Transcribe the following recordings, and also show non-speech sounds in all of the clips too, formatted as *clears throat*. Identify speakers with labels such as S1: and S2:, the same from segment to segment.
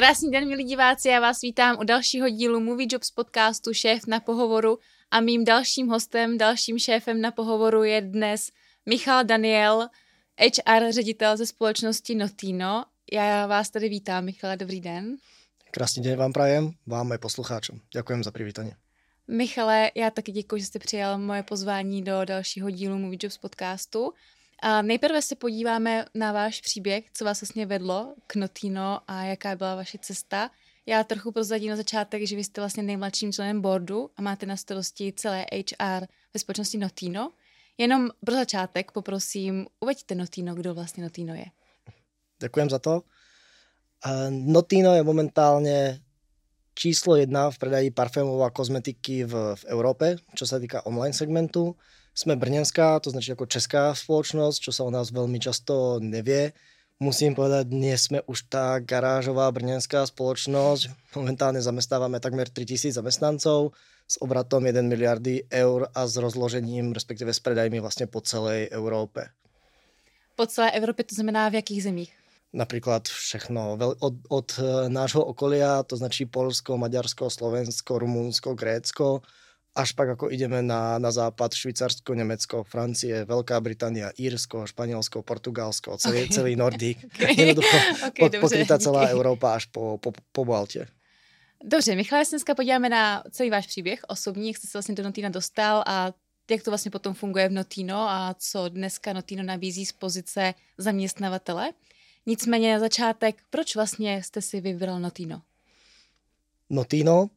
S1: Krásný den, milí diváci, já vás vítám u dalšího dílu Movie Jobs podcastu Šéf na pohovoru a mým dalším hostem, dalším šéfem na pohovoru je dnes Michal Daniel, HR ředitel ze společnosti Notino. Já vás tady vítám, Michale, dobrý den.
S2: Krásný den vám prajem, vám aj poslucháčom. Ďakujem za privítanie.
S1: Michale, já taky děkuji, že jste přijal moje pozvání do dalšího dílu Movie Jobs podcastu. A nejprve se podíváme na váš příběh, co vás vlastně vedlo k Notino a jaká byla vaše cesta. Já trochu prozradím na začátek, že vy jste vlastně nejmladším členem boardu a máte na starosti celé HR ve společnosti Notino. Jenom pro začátek poprosím, uveďte Notino, kdo vlastně Notino je.
S2: Ďakujem za to. Notino je momentálne číslo jedna v predaji parfémov a kozmetiky v, v Európe, čo sa týka online segmentu. Sme brnenská, to značí ako česká spoločnosť, čo sa o nás veľmi často nevie. Musím povedať, nie sme už tá garážová brnenská spoločnosť. Momentálne zamestnávame takmer 3000 zamestnancov s obratom 1 miliardy eur a s rozložením, respektíve s predajmi vlastne po celej Európe.
S1: Po celé Európe to znamená v jakých zemích?
S2: Napríklad všechno od, od nášho okolia, to značí Polsko, Maďarsko, Slovensko, Rumunsko, Grécko, až pak ako ideme na, na západ, Švýcarsko, Nemecko, Francie, Veľká Británia, Írsko, Španielsko, Portugalsko, celý, okay. celý Nordik. *laughs* Okay. Jednoducho *laughs* okay, pokrytá celá díky. Európa až po, po, po Baltě.
S1: Dobře, Michale, se dneska podíváme na celý váš příběh osobní, jak jste se vlastně do Notína dostal a jak to vlastně potom funguje v Notino a co dneska Notino nabízí z pozice zaměstnavatele. Nicméně na začátek, proč vlastně jste si vybral Notino?
S2: Notino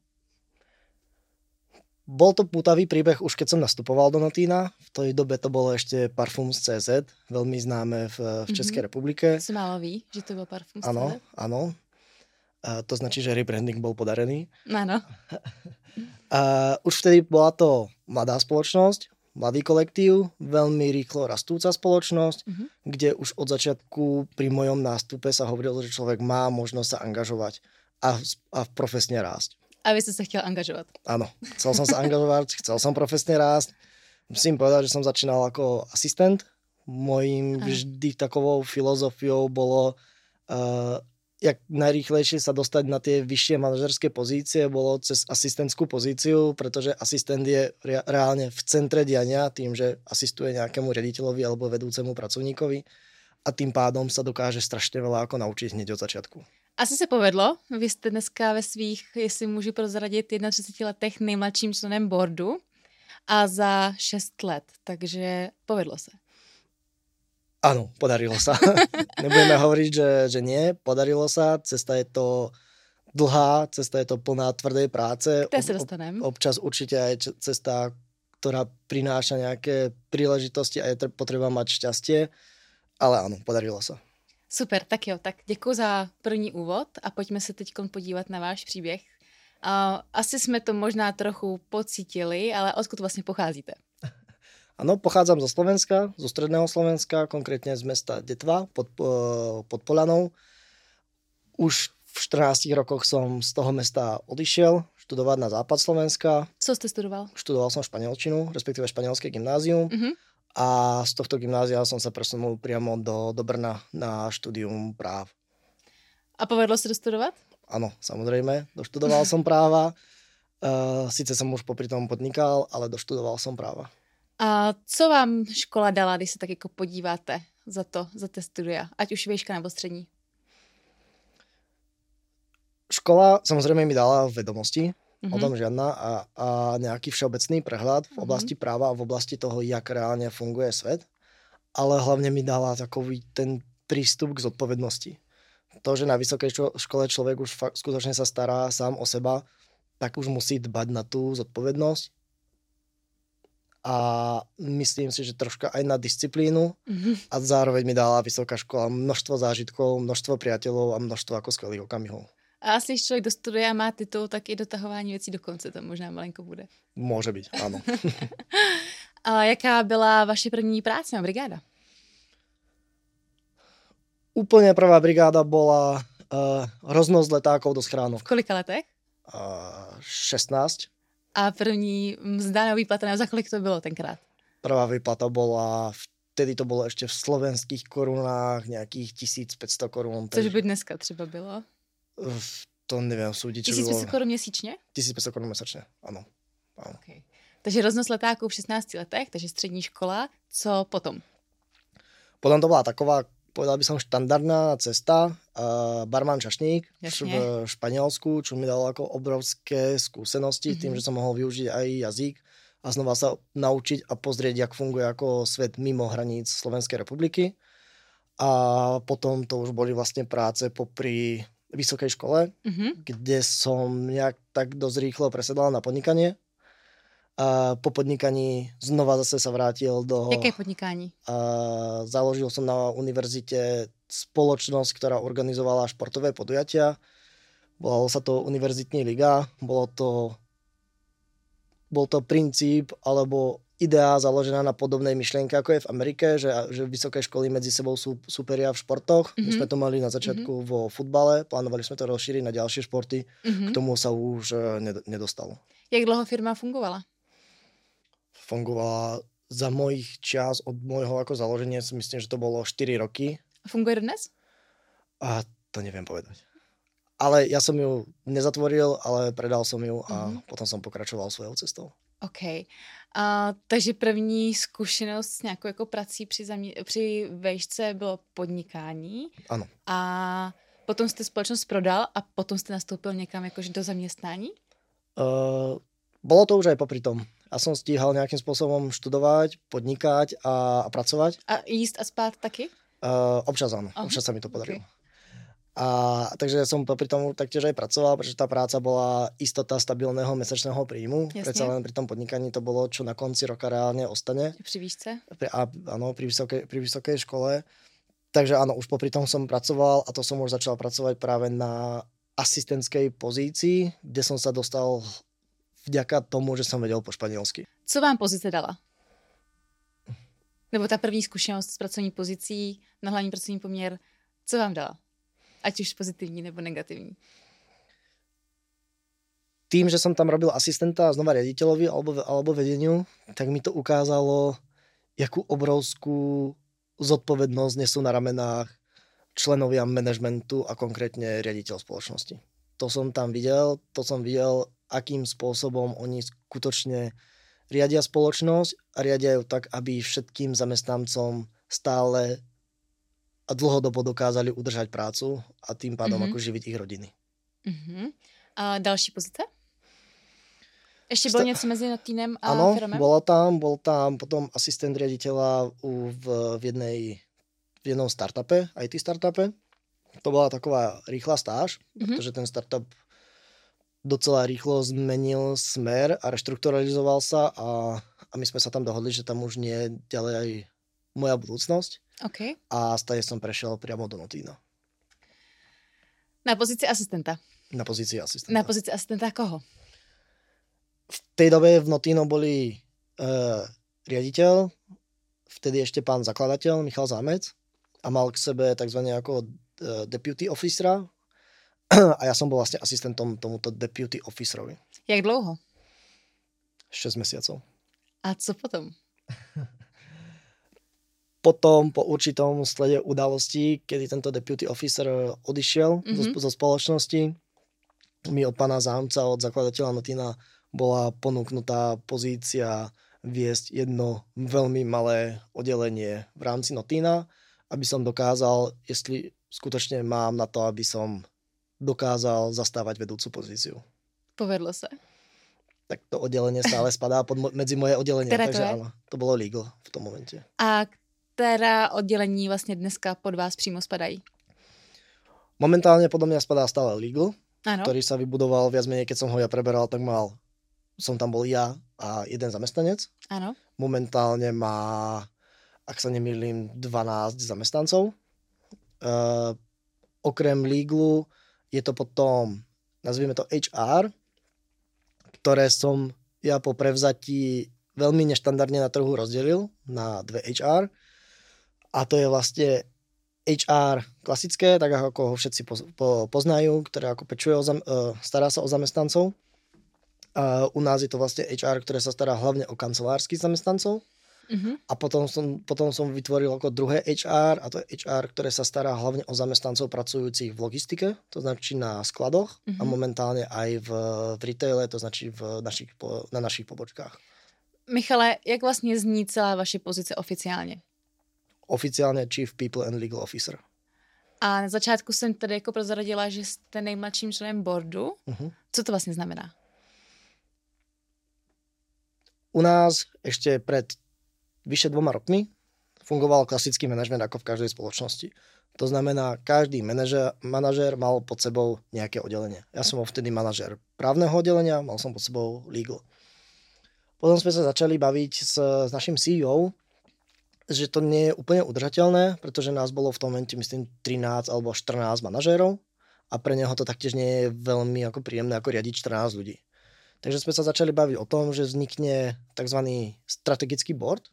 S2: bol to pútavý príbeh už keď som nastupoval do Notína. V tej dobe to bolo ešte Parfums CZ, veľmi známe v, v Českej mm-hmm. republike.
S1: Ví, že to bol Parfums
S2: Áno, áno. A to značí, že rebranding bol podarený.
S1: Áno.
S2: A už vtedy bola to mladá spoločnosť, mladý kolektív, veľmi rýchlo rastúca spoločnosť, mm-hmm. kde už od začiatku pri mojom nástupe sa hovorilo, že človek má možnosť sa angažovať a, a profesne rásť.
S1: A vy ste sa chtěl angažovať.
S2: Áno, chcel som sa angažovať, *laughs* chcel som profesne rásť. Musím povedať, že som začínal ako asistent. Mojím vždy takovou filozofiou bolo uh, jak najrýchlejšie sa dostať na tie vyššie manažerské pozície, bolo cez asistentskú pozíciu, pretože asistent je reálne v centre diania tým, že asistuje nejakému rediteľovi alebo vedúcemu pracovníkovi a tým pádom sa dokáže strašne veľa ako naučiť hneď od začiatku.
S1: Asi se povedlo. Vy jste dneska ve svých, jestli můžu prozradit, 31 letech nejmladším členem boardu a za 6 let, takže povedlo se.
S2: Áno, podarilo sa. *laughs* Nebudeme hovoriť, že, že nie, podarilo sa. Cesta je to dlhá, cesta je to plná tvrdej práce.
S1: To sa dostanem.
S2: Ob, občas určite aj cesta, ktorá prináša nejaké príležitosti a je potreba mať šťastie. Ale áno, podarilo sa.
S1: Super, tak jo, tak děkuji za první úvod a pojďme se teď podívat na váš příběh. Uh, asi jsme to možná trochu pocítili, ale odkud vlastně pocházíte? *laughs*
S2: Ano, pochádzam zo Slovenska, zo stredného Slovenska, konkrétne z mesta Detva pod, pod Polanou. Už v 14 rokoch som z toho mesta odišiel študovať na západ Slovenska.
S1: Co ste studoval?
S2: Študoval som španielčinu, respektíve španielské gymnázium. Uh-huh a z tohto gymnázia som sa presunul priamo do, do Brna na štúdium práv.
S1: A povedlo sa dostudovať?
S2: Áno, samozrejme, doštudoval som práva. Uh, Sice som už popri tom podnikal, ale doštudoval som práva.
S1: A co vám škola dala, když se tak jako podíváte za to, za té studia? Ať už výška nebo střední?
S2: Škola samozrejme mi dala vedomosti, mm-hmm. o tom žiadna a, a nejaký všeobecný prehľad v mhm. oblasti mm-hmm. práva a v oblasti toho, jak reálne funguje svet, ale hlavne mi dala takový ten prístup k zodpovednosti. To, že na vysokej škole človek už fakt, skutočne sa stará sám o seba, tak už musí dbať na tú zodpovednosť a myslím si, že troška aj na disciplínu mm-hmm. a zároveň mi dala vysoká škola množstvo zážitkov, množstvo priateľov a množstvo ako skvelých okamihov.
S1: A asi, když člověk dostuduje a má titul, tak i dotahování věcí do konce to možná malinko bude.
S2: Může být, ano. *laughs*
S1: a jaká byla vaše první práce na brigáda?
S2: Úplne prvá brigáda bola uh, roznos letákov do schránok.
S1: V kolika letech?
S2: Uh, 16.
S1: A první mzda výplata, za kolik to bylo tenkrát?
S2: Prvá výplata bola, vtedy to bolo ešte v slovenských korunách, nejakých 1500 korun.
S1: Což by dneska třeba bylo?
S2: To nevím, súdiť.
S1: 1500 korun měsíčně?
S2: 1500 korun měsíčně, ano. ano.
S1: Okay. Takže roznos letáků v 16 letech, takže střední škola. Co potom?
S2: Potom to byla taková, povedal by som, štandardná cesta. Uh, barman čašník Jasne. v Španielsku, čo mi dalo ako obrovské skúsenosti mm-hmm. tým, že som mohol využiť aj jazyk a znova sa naučiť a pozrieť, jak funguje ako svet mimo hraníc Slovenskej republiky. A potom to už boli vlastne práce popri vysokej škole, mm-hmm. kde som nejak tak dosť rýchlo presedal na podnikanie. A po podnikaní znova zase sa vrátil do...
S1: Jaké podnikání?
S2: A založil som na univerzite spoločnosť, ktorá organizovala športové podujatia. Volalo sa to Univerzitní liga. Bolo to bol to princíp alebo idea založená na podobnej myšlienke, ako je v Amerike, že, že vysoké školy medzi sebou sú superia v športoch. Mm-hmm. My mhm. sme to mali na začiatku mm-hmm. vo futbale, plánovali sme to rozšíriť na ďalšie športy. Mm-hmm. K tomu sa už e, nedostalo.
S1: Jak dlho firma fungovala?
S2: Fungovala za mojich čas od môjho ako založenia, myslím, že to bolo 4 roky.
S1: A funguje dnes?
S2: A to neviem povedať ale ja som ju nezatvoril, ale predal som ju a mm-hmm. potom som pokračoval svojou cestou.
S1: OK. A, takže první zkušenost s nějakou jako prací při, zamě- při vejšce bylo podnikání.
S2: Ano.
S1: A potom jste společnost prodal a potom jste nastoupil někam jakože do zaměstnání?
S2: Uh, bolo to už aj popri tom. Ja som stíhal nejakým spôsobom študovať, podnikať a, a pracovať.
S1: A jíst a spát taky?
S2: Uh, občas áno, uh-huh. občas sa mi to podarilo. Okay. A takže som popri tom taktiež aj pracoval, pretože tá práca bola istota stabilného mesačného príjmu. Predsa len pri tom podnikaní to bolo, čo na konci roka reálne ostane.
S1: Pri výšce?
S2: Pri, a, áno, pri vysokej, pri vysokej škole. Takže áno, už popri tom som pracoval a to som už začal pracovať práve na asistentskej pozícii, kde som sa dostal vďaka tomu, že som vedel po španielsky.
S1: Co vám pozice dala? Nebo ta první zkušenost s pracovní pozicí na hlavní pracovní poměr, co vám dala? Ať už pozitivní nebo negativní?
S2: Tým, že som tam robil asistenta znova riaditeľovi alebo, alebo vedeniu, tak mi to ukázalo, jakú obrovskú zodpovednosť nesú na ramenách členovia manažmentu a konkrétne riaditeľ spoločnosti. To som tam videl, to som videl, akým spôsobom oni skutočne riadia spoločnosť a riadia ju tak, aby všetkým zamestnancom stále a dlhodobo dokázali udržať prácu a tým pádom mm-hmm. ako živiť ich rodiny.
S1: Mm-hmm. A další pozice? Ešte bol něco mezi Notínem a firmem?
S2: bolo tam, bol tam potom asistent riaditeľa u, v, v, jednej, v jednom startupe, IT startupe. To bola taková rýchla stáž, mm-hmm. pretože ten startup docela rýchlo zmenil smer a reštrukturalizoval sa a, a my sme sa tam dohodli, že tam už nie je ďalej aj moja budúcnosť.
S1: Okay.
S2: A stade som prešiel priamo do Notína.
S1: Na pozícii asistenta?
S2: Na pozícii asistenta.
S1: Na pozícii asistenta koho?
S2: V tej dobe v Notíno boli uh, riaditeľ, vtedy ešte pán zakladateľ Michal Zámec a mal k sebe tzv. ako uh, deputy officera *clears throat* a ja som bol vlastne asistentom tomuto deputy officerovi.
S1: Jak dlouho?
S2: 6 mesiacov.
S1: A co potom? *laughs*
S2: potom po určitom slede udalostí, kedy tento deputy officer odišiel mm-hmm. zo, zo spoločnosti, mi od pána zámca, od zakladateľa Notina bola ponúknutá pozícia viesť jedno veľmi malé oddelenie v rámci Notina, aby som dokázal, jestli skutočne mám na to, aby som dokázal zastávať vedúcu pozíciu.
S1: Povedlo sa.
S2: Tak to oddelenie stále spadá pod, medzi moje oddelenie, Ktoré takže to áno, to bolo legal v tom momente.
S1: A která oddělení vlastně dneska pod vás přímo spadají?
S2: Momentálne podľa mňa spadá stále Legal,
S1: ano.
S2: ktorý sa vybudoval viac menej, keď som ho ja preberal, tak mal, som tam bol ja a jeden zamestnanec.
S1: Áno.
S2: Momentálne má, ak sa nemýlim, 12 zamestnancov. Uh, okrem Legalu je to potom, nazvime to HR, ktoré som ja po prevzatí veľmi neštandardne na trhu rozdelil na dve HR a to je vlastne HR klasické, tak ako ho všetci poznajú, ktoré ako pečuje, o zam, uh, stará sa o zamestnancov. A u nás je to vlastne HR, ktoré sa stará hlavne o kancelárskych zamestnancov. Uh-huh. A potom som, potom som vytvoril ako druhé HR a to je HR, ktoré sa stará hlavne o zamestnancov pracujúcich v logistike, to značí na skladoch uh-huh. a momentálne aj v, v retaile, to značí v našich, na našich pobočkách.
S1: Michale, jak vlastně zní celá vaše pozice oficiálně?
S2: Oficiálně Chief People and Legal Officer.
S1: A na začátku jsem tady jako prozradila, že jste nejmladším členem boardu. Uh-huh. Co to vlastně znamená?
S2: U nás ešte pred vyše dvoma rokmi fungoval klasický manažment ako v každej spoločnosti. To znamená, každý manažer, manažer mal pod sebou nejaké oddelenie. Ja som bol vtedy manažer právneho oddelenia, mal som pod sebou legal. Potom sme sa začali baviť s, s našim CEO, že to nie je úplne udržateľné, pretože nás bolo v tom momente, myslím, 13 alebo 14 manažérov a pre neho to taktiež nie je veľmi ako príjemné ako riadiť 14 ľudí. Takže sme sa začali baviť o tom, že vznikne tzv. strategický board.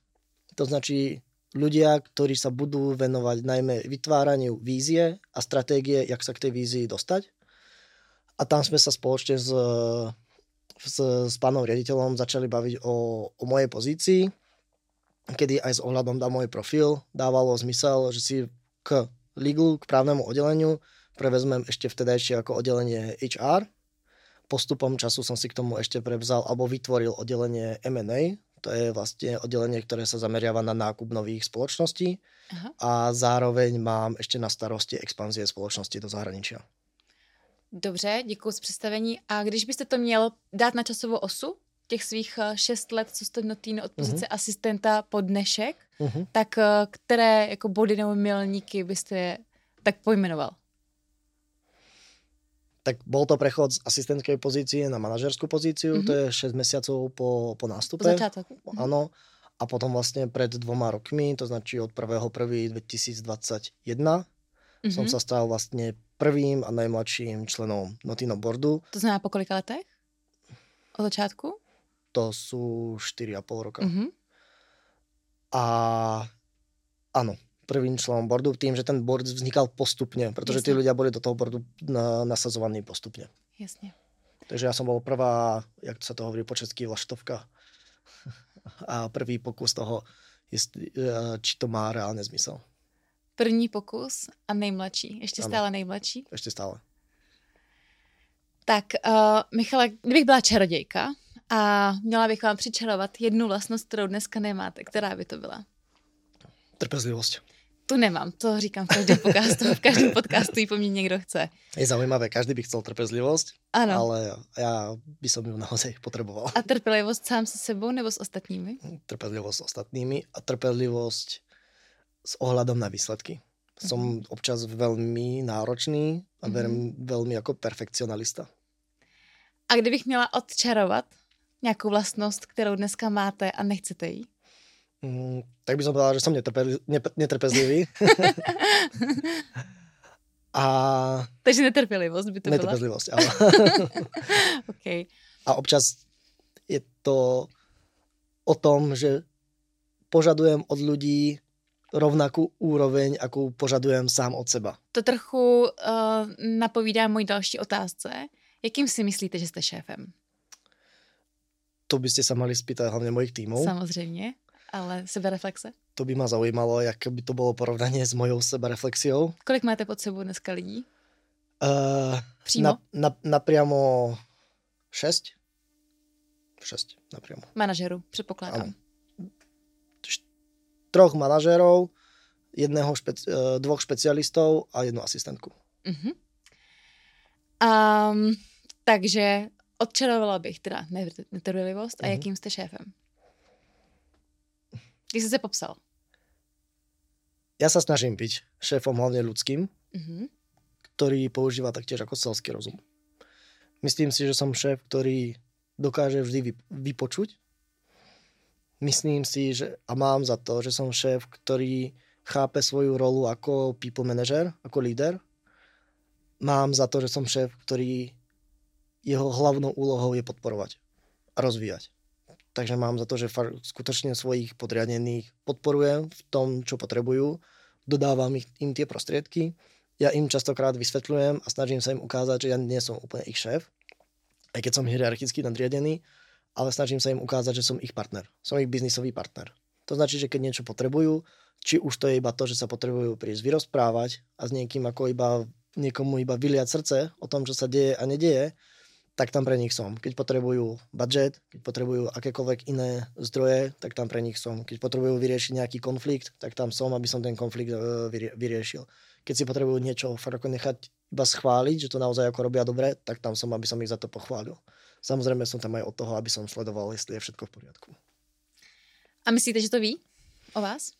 S2: To značí ľudia, ktorí sa budú venovať najmä vytváraniu vízie a stratégie, jak sa k tej vízii dostať. A tam sme sa spoločne s, s, s pánom riaditeľom začali baviť o, o mojej pozícii kedy aj s ohľadom na môj profil dávalo zmysel, že si k legal, k právnemu oddeleniu prevezmem ešte vtedajšie ako oddelenie HR. Postupom času som si k tomu ešte prevzal alebo vytvoril oddelenie M&A, to je vlastne oddelenie, ktoré sa zameriava na nákup nových spoločností Aha. a zároveň mám ešte na starosti expanzie spoločnosti do zahraničia.
S1: Dobře, děkuji z představení. A když byste to měl dát na časovou osu, těch svých eh, šest let, co jste notýn od pozice uh-huh. asistenta po dnešek, uh-huh. tak eh, které jako body nebo milníky byste tak pojmenoval?
S2: Tak bol to prechod z asistentskej pozície na manažerskú pozíciu, uh-huh. to je 6 mesiacov po, po nástupe. Po
S1: začiatok.
S2: Uh-huh. Áno. A potom vlastne pred dvoma rokmi, to značí od 1.1.2021, uh-huh. som sa stal vlastne prvým a najmladším členom Notino boardu.
S1: To znamená po kolika letech? Od začátku?
S2: To sú 4,5 roka. Mm-hmm. A áno, prvým členom boardu, tým, že ten board vznikal postupne, pretože Jasne. tí ľudia boli do toho boardu na, nasadzovaní postupne.
S1: Jasne.
S2: Takže ja som bol prvá, jak sa to hovorí po česky, vlaštovka. *laughs* A prvý pokus toho, jestli, e, či to má reálne zmysel.
S1: První pokus a nejmladší. Ještě ano. stále nejmladší?
S2: Ještě stále.
S1: Tak, uh, Michale, kdybych byla čarodějka, a měla bych vám přičarovat jednu vlastnost, kterou dneska nemáte. Která by to byla?
S2: Trpezlivosť.
S1: Tu nemám, to říkám v každém podcastu. V každém podcastu ji po mně někdo chce.
S2: Je zaujímavé, každý by chcel trpezlivosť,
S1: ano.
S2: ale já by som ju naozaj potreboval.
S1: A trpělivost sám se sebou nebo s ostatními?
S2: Trpezlivosť s ostatnými a trpezlivosť s ohľadom na výsledky. Som mm-hmm. občas veľmi náročný a mm-hmm. veľmi ako perfekcionalista.
S1: A kdybych měla odčarovat nějakou vlastnost, kterou dneska máte a nechcete jí?
S2: Mm, tak by som povedal, že som netrpezlivý. netrpezlivý. *laughs* a...
S1: Takže netrpělivost by to
S2: netrpezlivosť, byla? *laughs*
S1: okay.
S2: A občas je to o tom, že požadujem od ľudí rovnakú úroveň, akú požadujem sám od seba.
S1: To trochu uh, napovídá mojí další otázce. Jakým si myslíte, že jste šéfem?
S2: To by ste sa mali spýtať hlavne mojich tímov.
S1: Samozrejme, ale sebereflexe?
S2: To by ma zaujímalo, jak by to bolo porovnanie s mojou sebereflexiou.
S1: Kolik máte pod sebou dneska lidí?
S2: Uh, Přímo? Na, na, napriamo 6. 6 napriamo.
S1: Manažerů, předpokládám. Ano.
S2: Troch manažerov, jedného špeci- uh, dvoch špecialistov a jednu asistentku. Uh-huh.
S1: Um, takže Odčarovala bych teda netrpělivost a uh-huh. jakým jste šéfem? Když jsi se popsal?
S2: Ja sa snažím byť šéfom hlavne ľudským, uh-huh. ktorý používa taktiež ako selský rozum. Myslím si, že som šéf, ktorý dokáže vždy vypočuť. Myslím si, že a mám za to, že som šéf, ktorý chápe svoju rolu ako people manager, ako líder. Mám za to, že som šéf, ktorý jeho hlavnou úlohou je podporovať a rozvíjať. Takže mám za to, že skutočne svojich podriadených podporujem v tom, čo potrebujú, dodávam ich, im tie prostriedky, ja im častokrát vysvetľujem a snažím sa im ukázať, že ja nie som úplne ich šéf, aj keď som hierarchicky nadriadený, ale snažím sa im ukázať, že som ich partner. Som ich biznisový partner. To značí, že keď niečo potrebujú, či už to je iba to, že sa potrebujú prísť vyrozprávať a s niekým ako iba niekomu iba vyliať srdce o tom, čo sa deje a nedieje, tak tam pre nich som. Keď potrebujú budget, keď potrebujú akékoľvek iné zdroje, tak tam pre nich som. Keď potrebujú vyriešiť nejaký konflikt, tak tam som, aby som ten konflikt e, vyriešil. Keď si potrebujú niečo fakt ako nechať iba schváliť, že to naozaj ako robia dobre, tak tam som, aby som ich za to pochválil. Samozrejme som tam aj od toho, aby som sledoval, jestli je všetko v poriadku.
S1: A myslíte, že to ví o vás?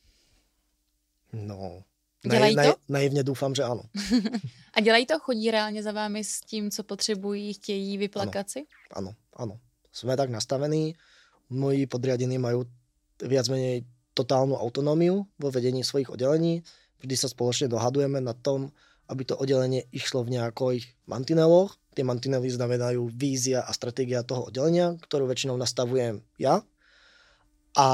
S2: No, Dělají naj, to? naivně doufám, že ano. *laughs*
S1: A dělají to? Chodí reálně za vámi s tím, co potřebují, chtějí vyplakat
S2: si? Ano, ano. Jsme tak nastavení. Moji podriadení majú viac menej totálnu autonómiu vo vedení svojich oddelení. Vždy sa spoločne dohadujeme na tom, aby to oddelenie išlo v nejakých mantineloch. Tie mantinely znamenajú vízia a stratégia toho oddelenia, ktorú väčšinou nastavujem ja a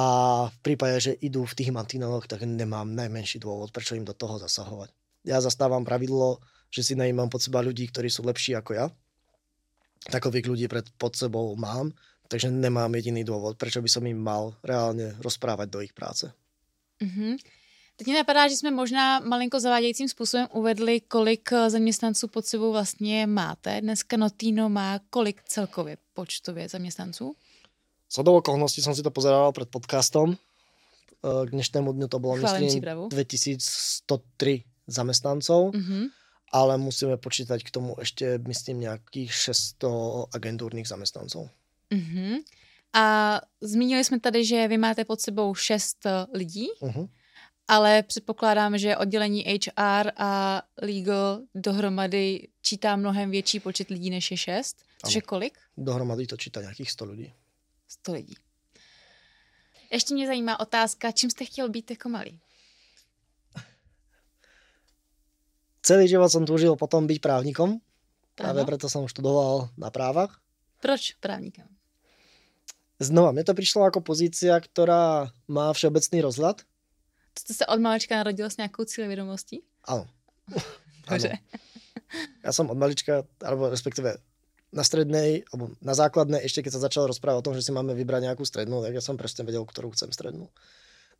S2: v prípade, že idú v tých mantineloch, tak nemám najmenší dôvod, prečo im do toho zasahovať. Ja zastávam pravidlo, že si najímam pod seba ľudí, ktorí sú lepší ako ja. Takových ľudí pred, pod sebou mám, takže nemám jediný dôvod, prečo by som im mal reálne rozprávať do ich práce.
S1: Mm-hmm. Teď mě napadá, že jsme možná malinko zavádějícím způsobem uvedli, kolik eh, zaměstnanců pod sebou vlastně máte. Dneska Notino má kolik celkově počtově zaměstnanců?
S2: Do okolností som si to pozeral pred podcastom. K dnešnému dňu to bolo, Chválim myslím, 2103 zamestnancov, mm-hmm. ale musíme počítať k tomu ešte, myslím, nejakých 600 agentúrnych zamestnancov.
S1: Mm-hmm. A zmínili jsme tady, že vy máte pod sebou 6 lidí, mm-hmm. ale předpokládám, že oddělení HR a legal dohromady čítá mnohem větší počet lidí než je 6. Což je kolik?
S2: Dohromady to čítá nějakých 100 lidí.
S1: 100 lidí. Ještě mě zajímá otázka, čím jste chtěl být jako malý?
S2: Celý život som túžil potom byť právnikom. Práve ano. preto som študoval na právach.
S1: Proč právnikem?
S2: Znova, mne to prišlo ako pozícia, ktorá má všeobecný rozhľad.
S1: Jste se od malička narodil s nějakou cílevědomostí?
S2: Áno. *laughs* Dobře. Ja som od malička, alebo respektíve na strednej, alebo na základnej, ešte keď sa začalo rozprávať o tom, že si máme vybrať nejakú strednú, tak ja som presne vedel, ktorú chcem strednú.